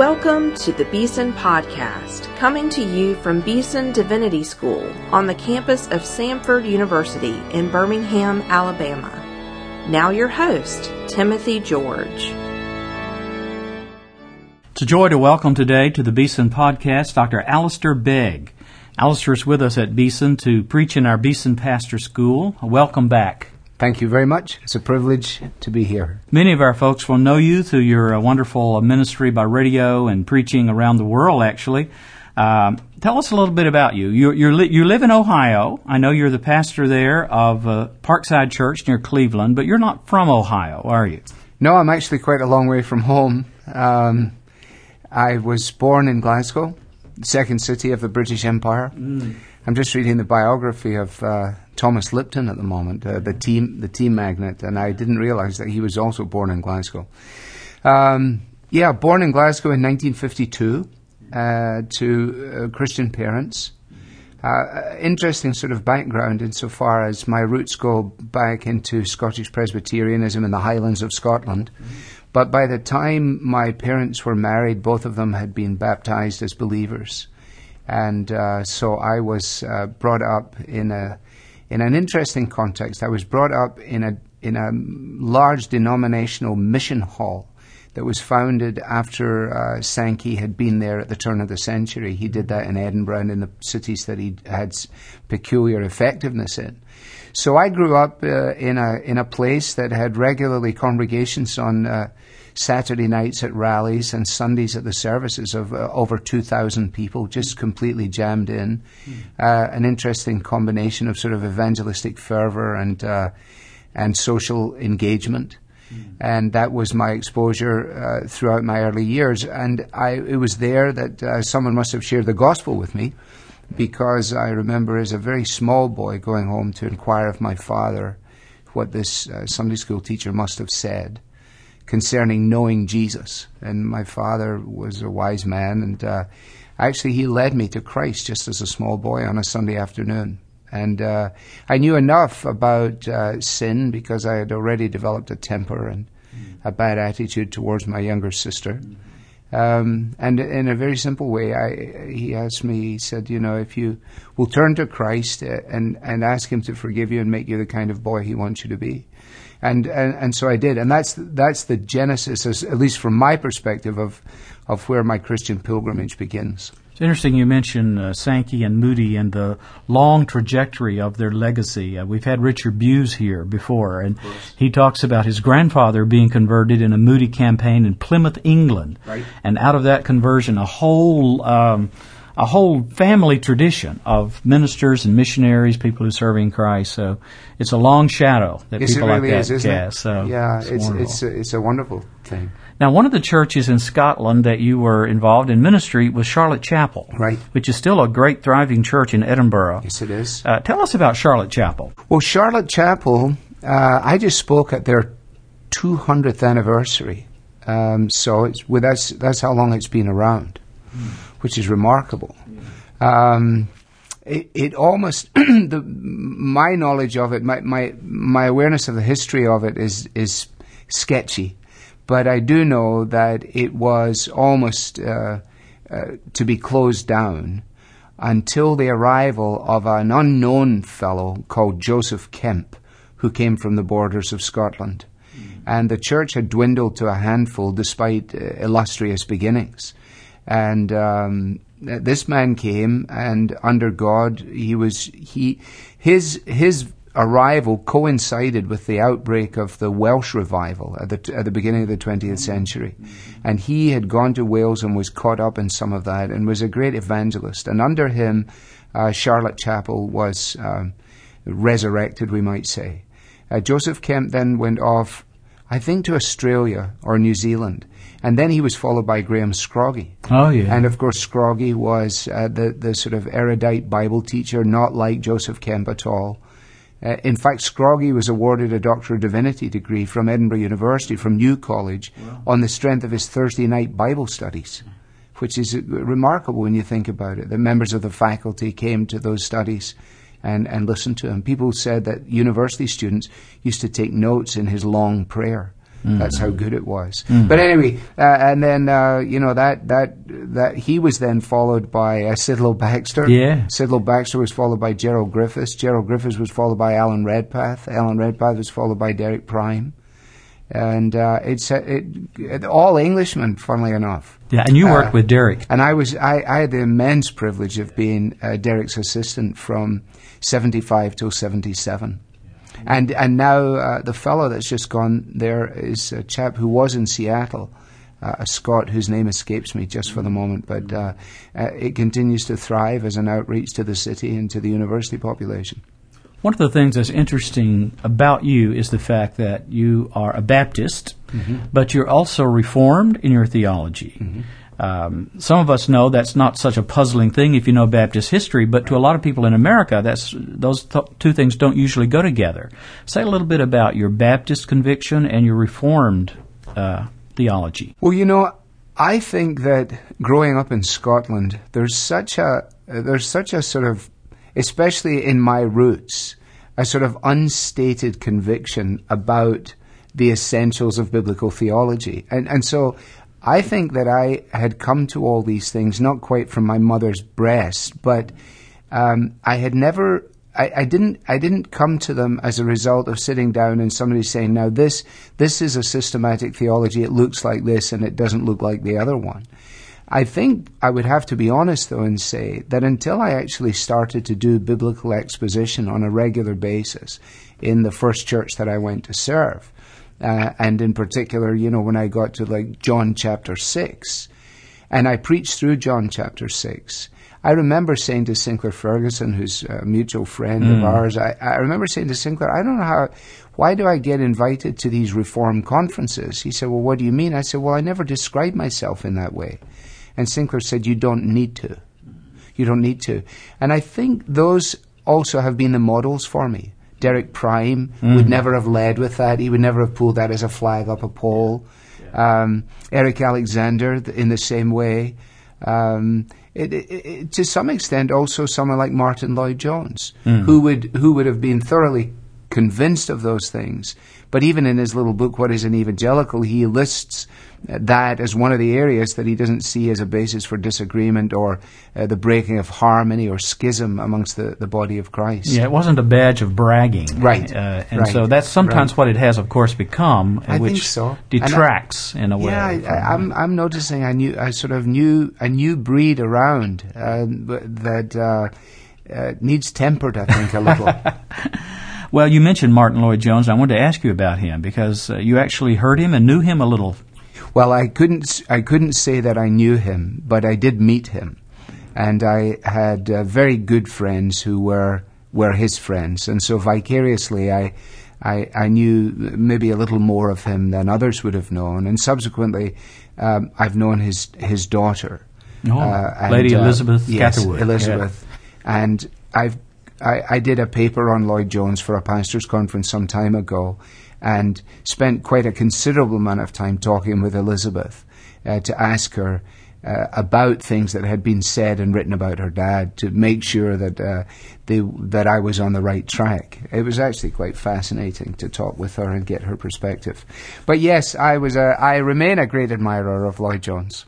Welcome to the Beeson Podcast, coming to you from Beeson Divinity School on the campus of Samford University in Birmingham, Alabama. Now, your host, Timothy George. It's a joy to welcome today to the Beeson Podcast Dr. Alistair Begg. Alistair is with us at Beeson to preach in our Beeson Pastor School. Welcome back. Thank you very much. It's a privilege to be here. Many of our folks will know you through your uh, wonderful uh, ministry by radio and preaching around the world, actually. Um, tell us a little bit about you. You, li- you live in Ohio. I know you're the pastor there of uh, Parkside Church near Cleveland, but you're not from Ohio, are you? No, I'm actually quite a long way from home. Um, I was born in Glasgow, the second city of the British Empire. Mm. I'm just reading the biography of uh, Thomas Lipton at the moment, uh, the team the team magnate, and I didn't realize that he was also born in Glasgow. Um, yeah, born in Glasgow in 1952 uh, to uh, Christian parents. Uh, interesting sort of background insofar as my roots go back into Scottish Presbyterianism in the Highlands of Scotland. But by the time my parents were married, both of them had been baptized as believers. And uh, so I was uh, brought up in a in an interesting context. I was brought up in a in a large denominational mission hall that was founded after uh, Sankey had been there at the turn of the century. He did that in Edinburgh and in the cities that he had peculiar effectiveness in. So I grew up uh, in a in a place that had regularly congregations on uh, Saturday nights at rallies and Sundays at the services of uh, over 2,000 people, just completely jammed in. Mm. an interesting combination of sort of evangelistic fervor and uh, and social engagement. Mm. And that was my exposure uh, throughout my early years. And I, it was there that uh, someone must have shared the gospel with me because I remember as a very small boy going home to inquire of my father what this uh, Sunday school teacher must have said concerning knowing Jesus. And my father was a wise man, and uh, actually he led me to Christ just as a small boy on a Sunday afternoon. And uh, I knew enough about uh, sin because I had already developed a temper and mm. a bad attitude towards my younger sister. Um, and in a very simple way, I, he asked me, he said, you know, if you will turn to Christ uh, and, and ask him to forgive you and make you the kind of boy he wants you to be. And, and, and so I did. And that's, that's the genesis, at least from my perspective, of, of where my Christian pilgrimage begins. It's interesting you mentioned uh, Sankey and Moody and the long trajectory of their legacy. Uh, we've had Richard Bewes here before, and he talks about his grandfather being converted in a Moody campaign in Plymouth, England. Right. And out of that conversion, a whole. Um, a whole family tradition of ministers and missionaries, people who serve in Christ. So it's a long shadow that yes, people really like that is, cast. So yeah, it's it's it's a, it's a wonderful thing. Now, one of the churches in Scotland that you were involved in ministry was Charlotte Chapel, right? Which is still a great, thriving church in Edinburgh. Yes, it is. Uh, tell us about Charlotte Chapel. Well, Charlotte Chapel, uh, I just spoke at their 200th anniversary, um, so it's well, that's that's how long it's been around, mm. Which is remarkable. Um, it, it, almost the my knowledge of it, my, my my awareness of the history of it is is sketchy but I do know that it was almost uh, uh, to be closed down until the arrival of an unknown fellow called Joseph Kemp, who came from the borders of Scotland. Mm. And the church had dwindled to a handful despite uh, illustrious beginnings. And um, this man came, and under God, he was he his his arrival coincided with the outbreak of the Welsh revival at the, at the beginning of the 20th century. And he had gone to Wales and was caught up in some of that and was a great evangelist. And under him, uh, Charlotte Chapel was um, resurrected, we might say. Uh, Joseph Kemp then went off, I think, to Australia or New Zealand. And then he was followed by Graham Scroggie. Oh, yeah. And of course, Scroggie was uh, the, the sort of erudite Bible teacher, not like Joseph Kemp at all. Uh, in fact, Scroggie was awarded a Doctor of Divinity degree from Edinburgh University, from New College, wow. on the strength of his Thursday night Bible studies, which is remarkable when you think about it. The members of the faculty came to those studies and, and listened to him. People said that university students used to take notes in his long prayer. That's how good it was. But anyway, uh, and then uh, you know that that that he was then followed by uh, Sidlow Baxter. Yeah. Sidlow Baxter was followed by Gerald Griffiths. Gerald Griffiths was followed by Alan Redpath. Alan Redpath was followed by Derek Prime. And uh, it's uh, it, it, all Englishmen, funnily enough. Yeah, and you worked Uh, with Derek. And I was I, I had the immense privilege of being uh, Derek's assistant from seventy five till seventy seven. And and now uh, the fellow that's just gone there is a chap who was in Seattle, uh, a Scot whose name escapes me just for the moment, but uh, uh, it continues to thrive as an outreach to the city and to the university population. One of the things that's interesting about you is the fact that you are a Baptist, but you're also Reformed in your theology. Um, some of us know that's not such a puzzling thing if you know Baptist history, but to a lot of people in America, that's those th- two things don't usually go together. Say a little bit about your Baptist conviction and your Reformed uh, theology. Well, you know, I think that growing up in Scotland, there's such a there's such a sort of, especially in my roots, a sort of unstated conviction about the essentials of biblical theology, and and so. I think that I had come to all these things not quite from my mother's breast, but um, I had never I, I didn't I didn't come to them as a result of sitting down and somebody saying, now this this is a systematic theology, it looks like this and it doesn't look like the other one. I think I would have to be honest though and say that until I actually started to do biblical exposition on a regular basis in the first church that I went to serve, uh, and in particular, you know, when I got to like John chapter 6, and I preached through John chapter 6, I remember saying to Sinclair Ferguson, who's a mutual friend of ours, I, I remember saying to Sinclair, I don't know how, why do I get invited to these reform conferences? He said, Well, what do you mean? I said, Well, I never described myself in that way. And Sinclair said, You don't need to. You don't need to. And I think those also have been the models for me. Derek Prime would never have led with that. He would never have pulled that as a flag up a pole. Um, Eric Alexander, th- in the same way. Um, it, it, it, to some extent, also someone like Martyn Lloyd Jones, who would who would have been thoroughly convinced of those things. But even in his little book, What is an Evangelical, he lists that as one of the areas that he doesn't see as a basis for disagreement or uh, the breaking of harmony or schism amongst the, the body of Christ. Yeah, it wasn't a badge of bragging. Right, Uh, and right, so that's sometimes right. what it has, of course, become, I which so. And I- detracts in a way. Yeah, I, I, I'm I'm noticing a new a sort of new a new breed around uh, that uh, uh, needs tempered. I think a little. Well, you mentioned Martyn Lloyd Jones. I wanted to ask you about him because uh, you actually heard him and knew him a little. Well, I couldn't I couldn't say that I knew him, but I did meet him, and I had uh, very good friends who were were his friends, and so vicariously I. I, I knew maybe a little more of him than others would have known, and subsequently, um, I've known his his daughter, Oh, and, Lady uh, Elizabeth yes, Catherwood. Elizabeth, and I've I, I did a paper on Lloyd Jones for a pastors' conference some time ago, and spent quite a considerable amount of time talking with Elizabeth uh, to ask her uh, about things that had been said and written about her dad to make sure that uh, they, that I was on the right track. It was actually quite fascinating to talk with her and get her perspective. But yes, I was a, I remain a great admirer of Lloyd Jones.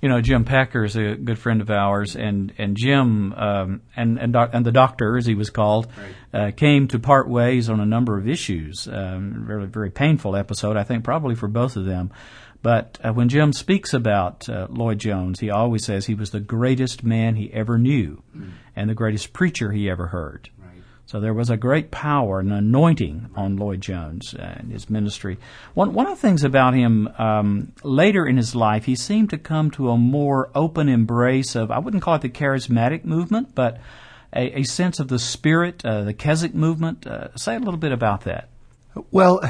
You know, Jim Packer is a good friend of ours, and and Jim um, and and, doc, and the doctor, as he was called, uh, came to part ways on a number of issues. Um, very very painful episode, I think, probably for both of them. But uh, when Jim speaks about uh, Lloyd Jones, he always says he was the greatest man he ever knew, and the greatest preacher he ever heard. So there was a great power and anointing on Lloyd Jones and his ministry. One one of the things about him um, later in his life, he seemed to come to a more open embrace of I wouldn't call it the charismatic movement, but a, a sense of the spirit, uh, the Keswick movement. Uh, say a little bit about that. Well,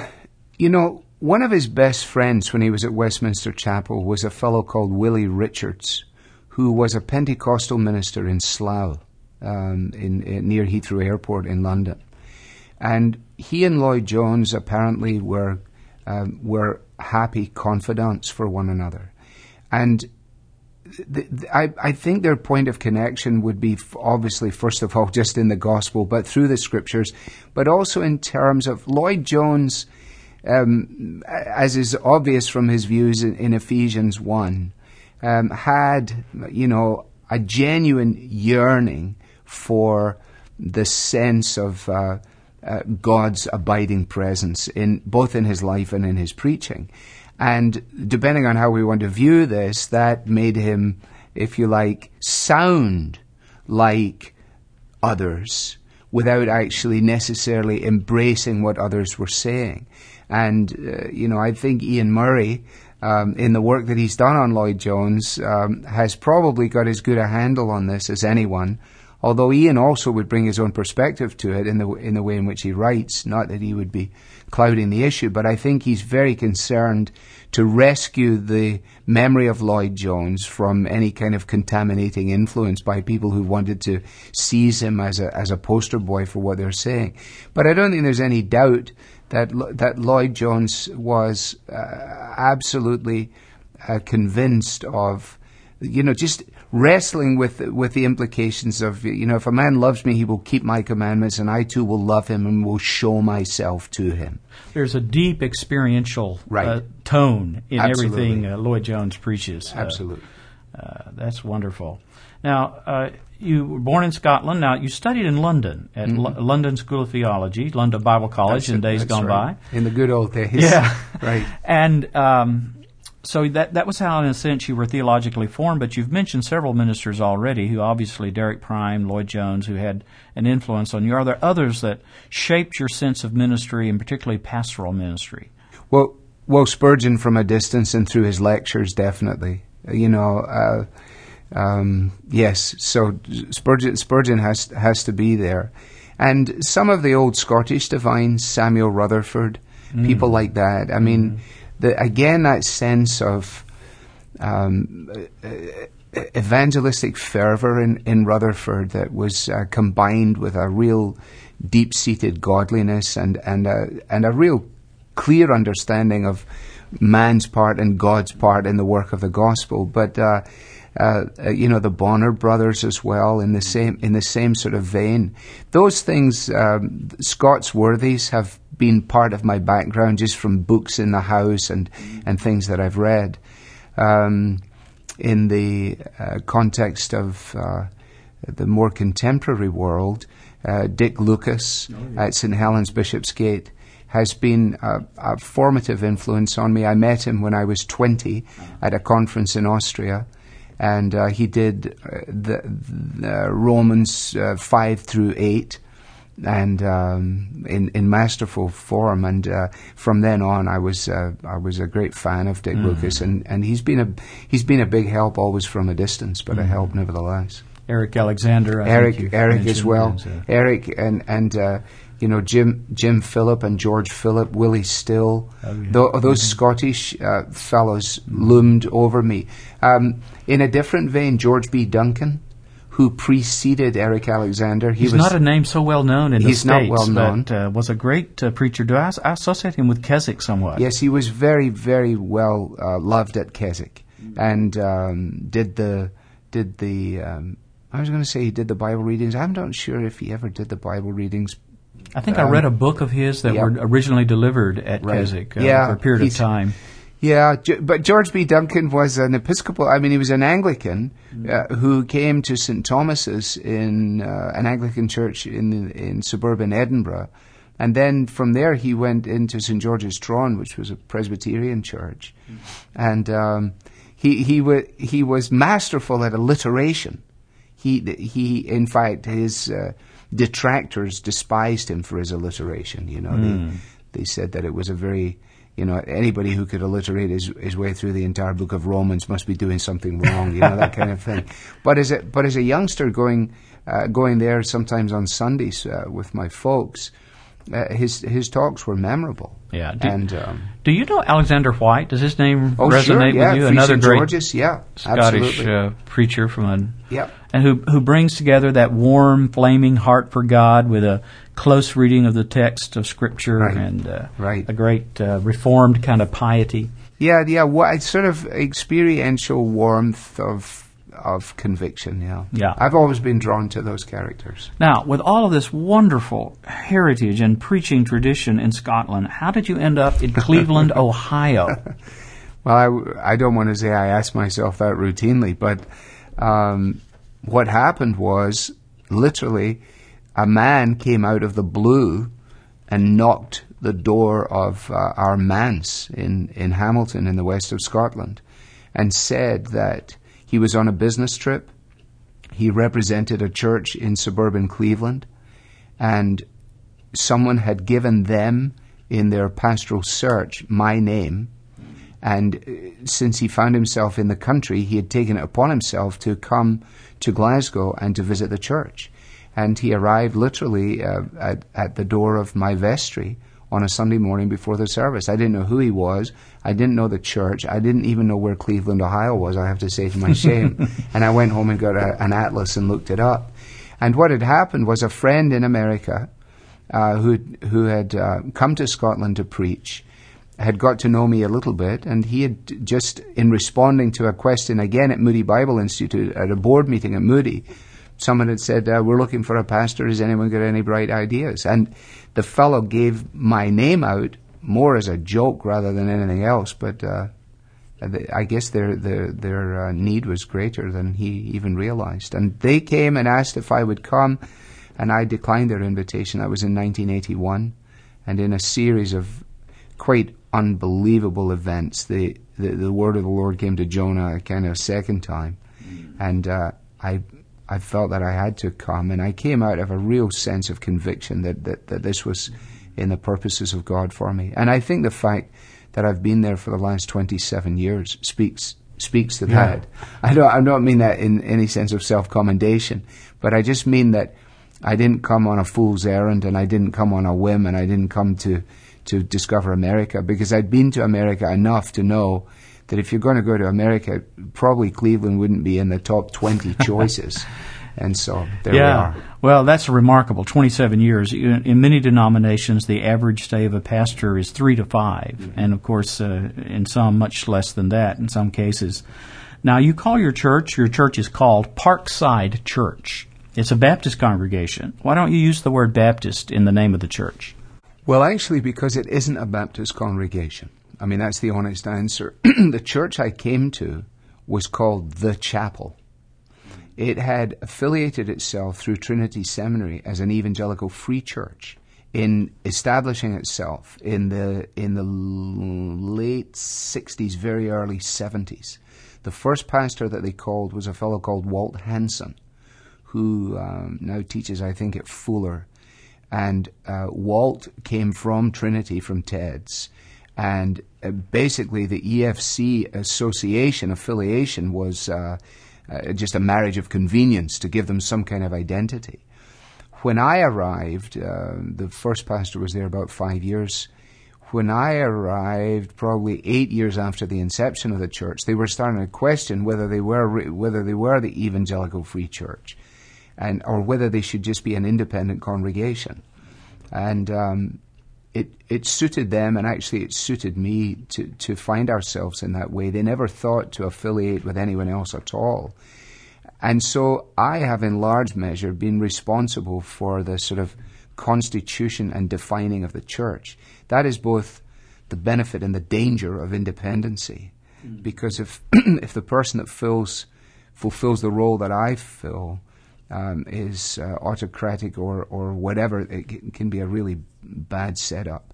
you know, one of his best friends when he was at Westminster Chapel was a fellow called Willie Richards, who was a Pentecostal minister in Slough, um, in, in near Heathrow Airport in London, and he and Lloyd Jones apparently were um, were happy confidants for one another, and. I, think their point of connection would be obviously, first of all, just in the gospel, but through the scriptures, but also in terms of Lloyd Jones um, as is obvious from his views in, Ephesians 1, um, had, you know, a genuine yearning for the sense of uh, uh, God's abiding presence in both in his life and in his preaching. And depending on how we want to view this, that made him, if you like, sound like others without actually necessarily embracing what others were saying. And, uh, you know, I think Iain Murray, um, in the work that he's done on Lloyd Jones, um, has probably got as good a handle on this as anyone. Although Iain also would bring his own perspective to it in the in the way in which he writes, not that he would be clouding the issue, but I think he's very concerned to rescue the memory of Lloyd Jones from any kind of contaminating influence by people who wanted to seize him as a as a poster boy for what they're saying. But I don't think there's any doubt that that Lloyd Jones was uh, absolutely uh, convinced of, you know, just wrestling with with the implications of you know if a man loves me he will keep my commandments and I too will love him and will show myself to him. There's a deep experiential right. uh, tone in Absolutely. everything uh, Lloyd Jones preaches. Uh, absolutely. uh, that's wonderful. Now uh, you were born in Scotland. Now you studied in London at mm-hmm. L- London School of Theology London Bible College that's in days gone right. by. In the good old days. Yeah. Right. And um, so that that was how, in a sense, you were theologically formed. But you've mentioned several ministers already, who obviously Derek Prime, Lloyd Jones, who had an influence on you. Are there others that shaped your sense of ministry, and particularly pastoral ministry? Well, well, Spurgeon from a distance and through his lectures, definitely. You know, uh, um, yes. So Spurgeon, Spurgeon has has to be there, and some of the old Scottish divines, Samuel Rutherford, mm. people like that. I mean. Mm the, again that sense of um, evangelistic fervor in, in Rutherford that was uh, combined with a real deep-seated godliness and and a, and a real clear understanding of man's part and God's part in the work of the gospel. But uh, uh, you know the Bonar brothers as well in the same in the same sort of vein. Those things, um, Scots worthies have been part of my background just from books in the house and, and things that I've read. Um, in the uh, context of uh, the more contemporary world, uh, Dick Lucas oh, yeah. at St. Helens Bishopsgate has been a, a, formative influence on me. I met him when I was 20 at a conference in Austria, and uh, he did uh, the, the Romans uh, 5 through 8 and um, in in masterful form. And uh, from then on, I was uh, I was a great fan of Dick mm. Lucas, and, and he's been a he's been a big help always from a distance, but mm. a help nevertheless. Eric Alexander, I Eric Eric as well. Eric and and. You know Jim Jim Philip and George Philip, Willie Still, oh, yeah. Th- those mm-hmm. Scottish uh, fellows loomed over me. Um, in a different vein, George B. Duncan, who preceded Eric Alexander. He he's was, not a name so well known in he's the States. not well known. But, uh, was a great uh, preacher. Do I, I, associate him with Keswick somewhat? Yes, he was very, very well uh, loved at Keswick, and um, did the did the. Um, I was going to say he did the Bible readings. I'm not sure if he ever did the Bible readings. I think um, I read a book of his that yep. were originally delivered at right. Keswick uh, yeah, for a period of time. Yeah, but George B. Duncan was an Episcopal. I mean, he was an Anglican mm. uh, who came to St Thomas's in uh, an Anglican church in in suburban Edinburgh, and then from there he went into St George's Tron, which was a Presbyterian church, mm. and um, he he was he was masterful at alliteration. He he in fact his uh, detractors despised him for his alliteration. You know, mm. they they said that it was a very you know, anybody who could alliterate his, his way through the entire book of Romans must be doing something wrong, you know, that kind of thing. But as a, but as a youngster going, uh, going there sometimes on Sundays uh, with my folks, uh, his his talks were memorable. Yeah. Do, and um, do you know Alexander Whyte? Does his name oh, resonate sure, yeah, with you? Another great Georges, yeah, Scottish uh, preacher from a yep. and who who brings together that warm, flaming heart for God with a close reading of the text of Scripture right. and uh, right. a great uh, reformed kind of piety. Yeah, yeah. What sort of experiential warmth of of conviction. Yeah, Yeah. I've always been drawn to those characters. Now, with all of this wonderful heritage and preaching tradition in Scotland, how did you end up in Cleveland, Ohio? Well, I don't want to say I ask myself that routinely, but um, what happened was literally a man came out of the blue and knocked the door of uh, our manse in, in Hamilton in the west of Scotland and said that he was on a business trip. He represented a church in suburban Cleveland and someone had given them in their pastoral search my name and uh, since he found himself in the country, he had taken it upon himself to come to Glasgow and to visit the church. And he arrived literally uh, at, at the door of my vestry on a Sunday morning before the service. I didn't know who he was. I didn't know the church. I didn't even know where Cleveland, Ohio was, I have to say to my shame. and I went home and got a, an atlas and looked it up. And what had happened was a friend in America uh, who, who had uh, come to Scotland to preach had got to know me a little bit, and he had just, in responding to a question again at Moody Bible Institute at a board meeting at Moody, someone had said, uh, We're looking for a pastor. Has anyone got any bright ideas? And the fellow gave my name out more as a joke rather than anything else, but uh, I guess their their their uh, need was greater than he even realized. And they came and asked if I would come, and I declined their invitation. That was in 1981, and in a series of quite unbelievable events, the the, the word of the Lord came to Jonah a kind of second time, and uh, I. I felt that I had to come, and I came out of a real sense of conviction that, that, that this was in the purposes of God for me. And I think the fact that I've been there for the last 27 years speaks speaks to Yeah. that. I don't I don't mean that in any sense of self commendation, but I just mean that I didn't come on a fool's errand, and I didn't come on a whim, and I didn't come to to discover America because I'd been to America enough to know that if you're going to go to America, probably Cleveland wouldn't be in the top 20 choices. And so there we yeah. are. Well, that's remarkable. 27 years. In, many denominations, the average stay of a pastor is three to 5 and of course, uh, in some, much less than that in some cases. Now, you call your church, your church is called Parkside Church. It's a Baptist congregation. Why don't you use the word Baptist in the name of the church? Well, actually, because it isn't a Baptist congregation. I mean, that's the honest answer. the church I came to was called The Chapel. It had affiliated itself through Trinity Seminary as an evangelical free church in establishing itself in the in the late 60s, very early 70s. The first pastor that they called was a fellow called Walt Hansen, who um, now teaches, I think, at Fuller. And uh, Walt came from Trinity, from TEDS. And uh, basically, the EFC association affiliation was uh, uh, just a marriage of convenience to give them some kind of identity. When I arrived, uh, the first pastor was there about five years. When I arrived, probably eight years after the inception of the church, they were starting to question whether they were re- whether they were the evangelical free church, and or whether they should just be an independent congregation. And um, it it suited them, and actually it suited me to to find ourselves in that way. They never thought to affiliate with anyone else at all. And so I have, in large measure, been responsible for the sort of constitution and defining of the church. That is both the benefit and the danger of independency. Mm. Because if, if the person that fills, fulfills the role that I fill um, is uh, autocratic or, or whatever, it can be a really bad setup.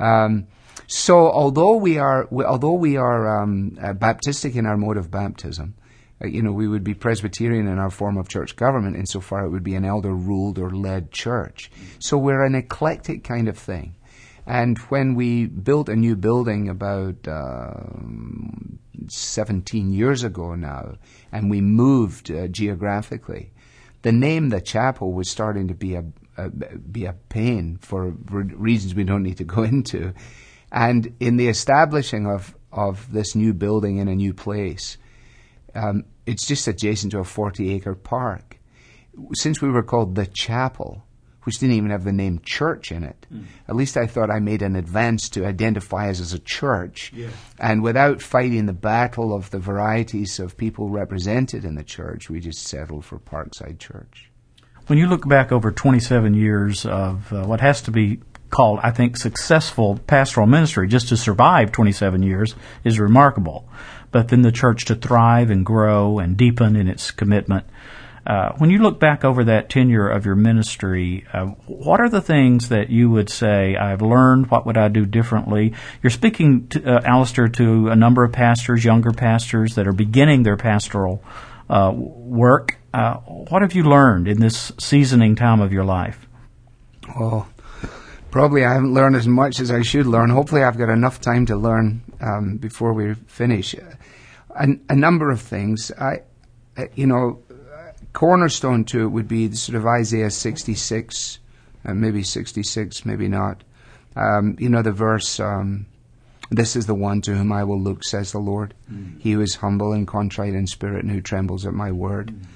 Um, so although we are, we, although we are um, uh, Baptistic in our mode of baptism, uh, you know, we would be Presbyterian in our form of church government, insofar it would be an elder ruled or led church. So we're an eclectic kind of thing. And when we built a new building about um 17 years ago now, and we moved uh, geographically, the name the chapel was starting to be a, a be a pain for re- reasons we don't need to go into. And in the establishing of of this new building in a new place, um, it's just adjacent to a 40 acre park. Since we were called the chapel, which didn't even have the name church in it. Mm. At least I thought I made an advance to identify us as a church. Yeah. And without fighting the battle of the varieties of people represented in the church, we just settled for Parkside Church. When you look back over 27 years of uh, what has to be called, I think, successful pastoral ministry, just to survive 27 years is remarkable. But then the church to thrive and grow and deepen in its commitment uh, when you look back over that tenure of your ministry, uh, what are the things that you would say, I've learned, what would I do differently? You're speaking, to, uh, Alistair, to a number of pastors, younger pastors that are beginning their pastoral uh, work. Uh, what have you learned in this seasoning time of your life? Well, probably I haven't learned as much as I should learn. Hopefully, I've got enough time to learn um, before we finish. A, a number of things. I, you know, cornerstone to it would be the sort of Isaiah 66, uh, maybe 66, maybe not. Um, you know the verse, um, This is the one to whom I will look, says the Lord. Mm. He who is humble and contrite in spirit and who trembles at my word. Mm.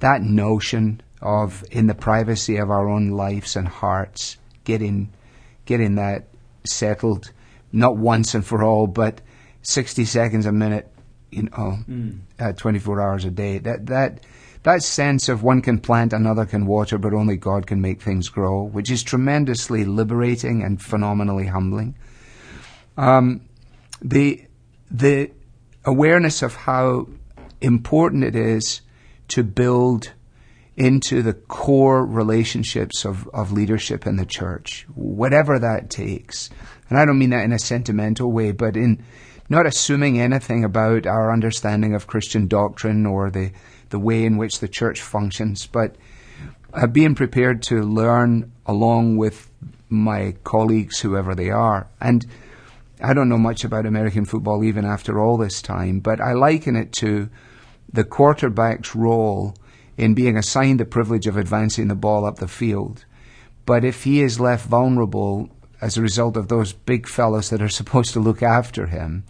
That notion of, in the privacy of our own lives and hearts, getting, getting that settled, not once and for all, but 60 seconds a minute, you know, mm. uh, 24 hours a day. That, that, that sense of one can plant, another can water, but only God can make things grow, which is tremendously liberating and phenomenally humbling. Um, the the awareness of how important it is to build into the core relationships of, of leadership in the church, whatever that takes. And I don't mean that in a sentimental way, but in not assuming anything about our understanding of Christian doctrine or the the way in which the church functions, but uh, being prepared to learn along with my colleagues, whoever they are. And I don't know much about American football even after all this time, but I liken it to the quarterback's role in being assigned the privilege of advancing the ball up the field. But if he is left vulnerable as a result of those big fellows that are supposed to look after him,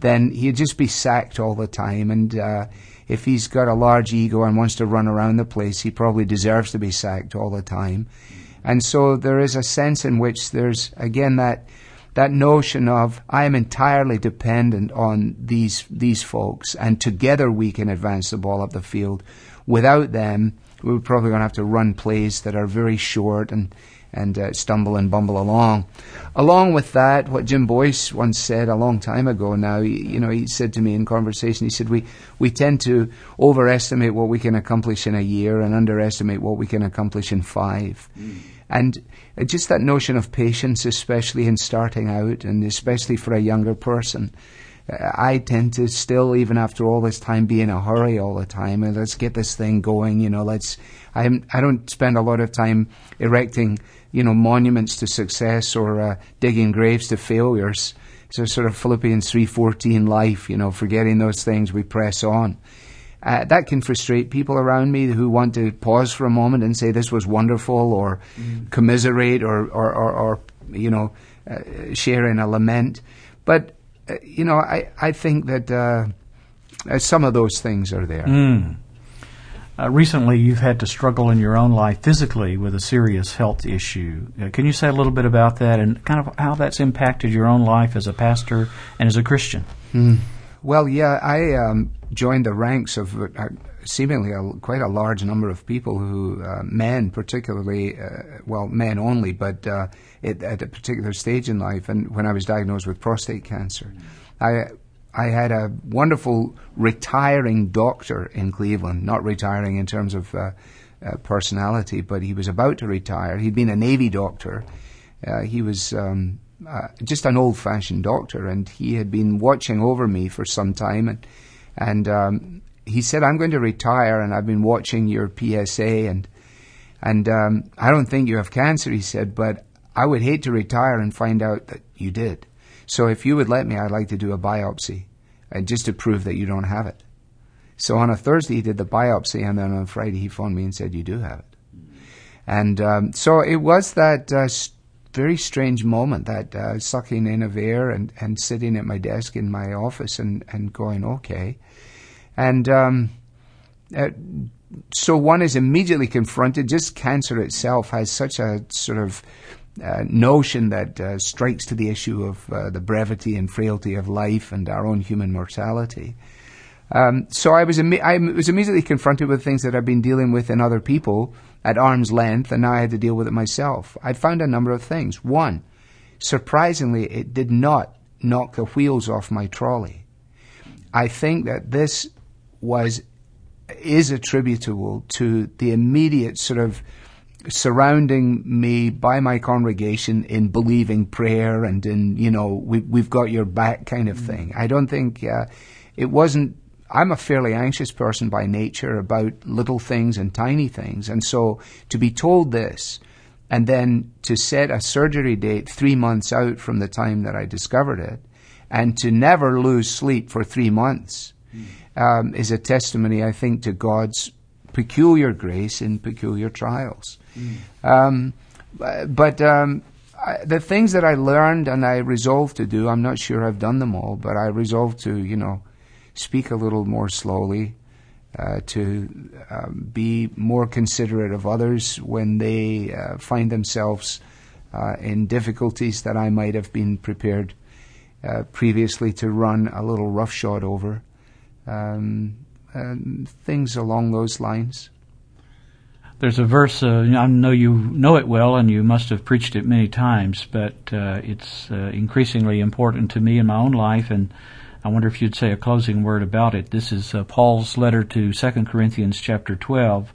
then he'd just be sacked all the time and uh, if he's got a large ego and wants to run around the place, he probably deserves to be sacked all the time. And so there is a sense in which there's, again, that, that notion of I am entirely dependent on these, these folks, and together we can advance the ball up the field. Without them, we're probably going to have to run plays that are very short and and uh, stumble and bumble along. Along with that, what Jim Boice once said a long time ago now, he, you know, he said to me in conversation, he said, we, we tend to overestimate what we can accomplish in a year and underestimate what we can accomplish in five. Mm. And uh, just that notion of patience, especially in starting out and especially for a younger person. Uh, I tend to still, even after all this time, be in a hurry all the time. And let's get this thing going. You know, let's. I'm. I don't spend a lot of time erecting you know, monuments to success or uh, digging graves to failures. It's a sort of Philippians 3.14 life, you know, forgetting those things, we press on. Uh, that can frustrate people around me who want to pause for a moment and say this was wonderful or mm. commiserate or, or, or, or, you know, uh, share in a lament. But, uh, you know, I, I think that uh, uh, some of those things are there. Mm. Uh, recently, you've had to struggle in your own life physically with a serious health issue. Uh, can you say a little bit about that and kind of how that's impacted your own life as a pastor and as a Christian? Mm. Well, yeah, I um, joined the ranks of uh, seemingly a, quite a large number of people who, uh, men particularly, uh, well, men only, but uh, it, at a particular stage in life. And when I was diagnosed with prostate cancer, I I had a wonderful retiring doctor in Cleveland, not retiring in terms of uh, uh, personality, but he was about to retire. He'd been a Navy doctor. Uh, he was um, uh, just an old fashioned doctor, and he had been watching over me for some time. And, and um, he said, I'm going to retire, and I've been watching your PSA, and, and um, I don't think you have cancer, he said, but I would hate to retire and find out that you did. So if you would let me, I'd like to do a biopsy, and just to prove that you don't have it. So on a Thursday, he did the biopsy, and then on Friday, he phoned me and said, "You do have it." And um, so it was that uh, very strange moment, that uh, sucking in of air and, and sitting at my desk in my office and, and going, "Okay," and um, uh, so one is immediately confronted. Just cancer itself has such a sort of uh, notion that uh, strikes to the issue of uh, the brevity and frailty of life and our own human mortality. Um, so I was, I was immediately confronted with things that I've been dealing with in other people at arm's length, and now I had to deal with it myself. I found a number of things. One, surprisingly, it did not knock the wheels off my trolley. I think that this was is attributable to the immediate sort of surrounding me by my congregation in believing prayer and in you know we, we've got your back kind of thing. I don't think uh, it wasn't I'm a fairly anxious person by nature about little things and tiny things. And so to be told this and then to set a surgery date three months out from the time that I discovered it and to never lose sleep for three months um, is a testimony, I think, to God's peculiar grace in peculiar trials. Um, but um, I, the things that I learned and I resolved to do, I'm not sure I've done them all, but I resolved to, you know, speak a little more slowly, uh, to um, be more considerate of others when they uh, find themselves uh, in difficulties that I might have been prepared uh, previously to run a little roughshod over. Um, things along those lines. There's a verse, uh, I know you know it well and you must have preached it many times, but uh, it's increasingly important to me in my own life and I wonder if you'd say a closing word about it. This is uh, Paul's letter to 2 Corinthians chapter 12,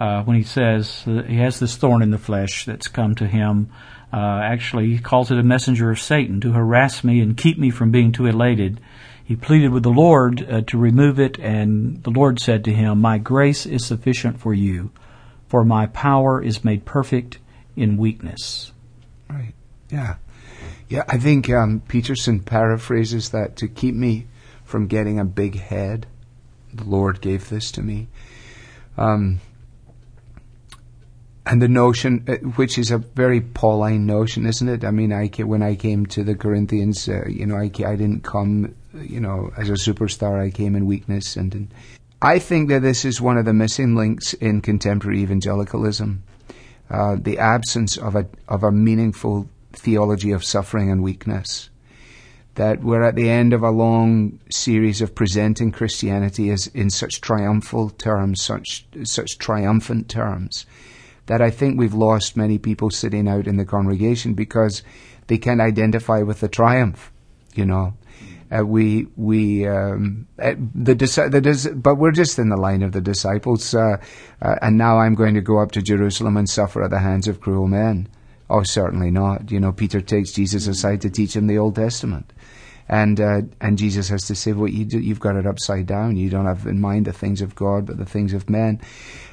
uh, when he says uh, he has this thorn in the flesh that's come to him. Uh, actually, he calls it a messenger of Satan to harass me and keep me from being too elated. He pleaded with the Lord uh, to remove it, and the Lord said to him, My grace is sufficient for you, for my power is made perfect in weakness. Right. Yeah. Yeah, I think um, Peterson paraphrases that to keep me from getting a big head. The Lord gave this to me. Um, and the notion, uh, which is a very Pauline notion, isn't it? I mean, I when I came to the Corinthians, uh, you know, I, I didn't come, you know, as a superstar. I came in weakness, and I think that this is one of the missing links in contemporary evangelicalism: uh, the absence of a of a meaningful theology of suffering and weakness. That we're at the end of a long series of presenting Christianity as in such triumphal terms, such such triumphant terms, that I think we've lost many people sitting out in the congregation because they can't identify with the triumph, you know. Uh, we we um, uh, the, the but we're just in the line of the disciples, uh, uh, and now I'm going to go up to Jerusalem and suffer at the hands of cruel men. Oh, certainly not. You know, Peter takes Jesus aside to teach him the Old Testament. And, uh, and Jesus has to say, well, you do, you've got it upside down. You don't have in mind the things of God, but the things of men.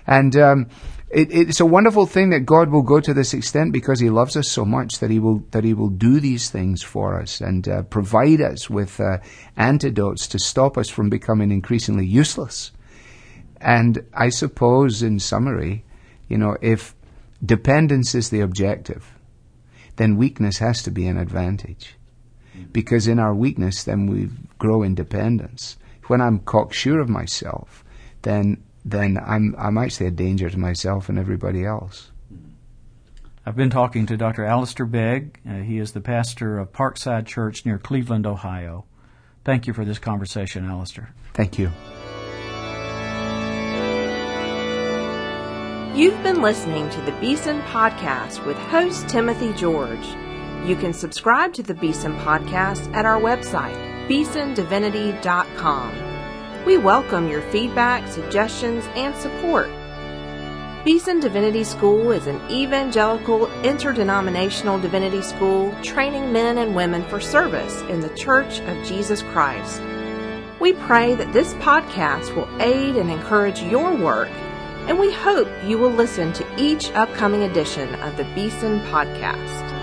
And, um, it, it's a wonderful thing that God will go to this extent because He loves us so much that He will that He will do these things for us and uh, provide us with uh, antidotes to stop us from becoming increasingly useless. And I suppose, in summary, you know, if dependence is the objective, then weakness has to be an advantage. Because in our weakness, then we grow independence. When I'm cocksure of myself, then then I'm I'm actually a danger to myself and everybody else. I've been talking to Dr. Alistair Begg. Uh, he is the pastor of Parkside Church near Cleveland, Ohio. Thank you for this conversation, Alistair. Thank you. You've been listening to the Beeson Podcast with host Timothy George. You can subscribe to the Beeson Podcast at our website, beesondivinity.com. We welcome your feedback, suggestions, and support. Beeson Divinity School is an evangelical, interdenominational divinity school training men and women for service in the Church of Jesus Christ. We pray that this podcast will aid and encourage your work and we hope you will listen to each upcoming edition of the Beeson Podcast.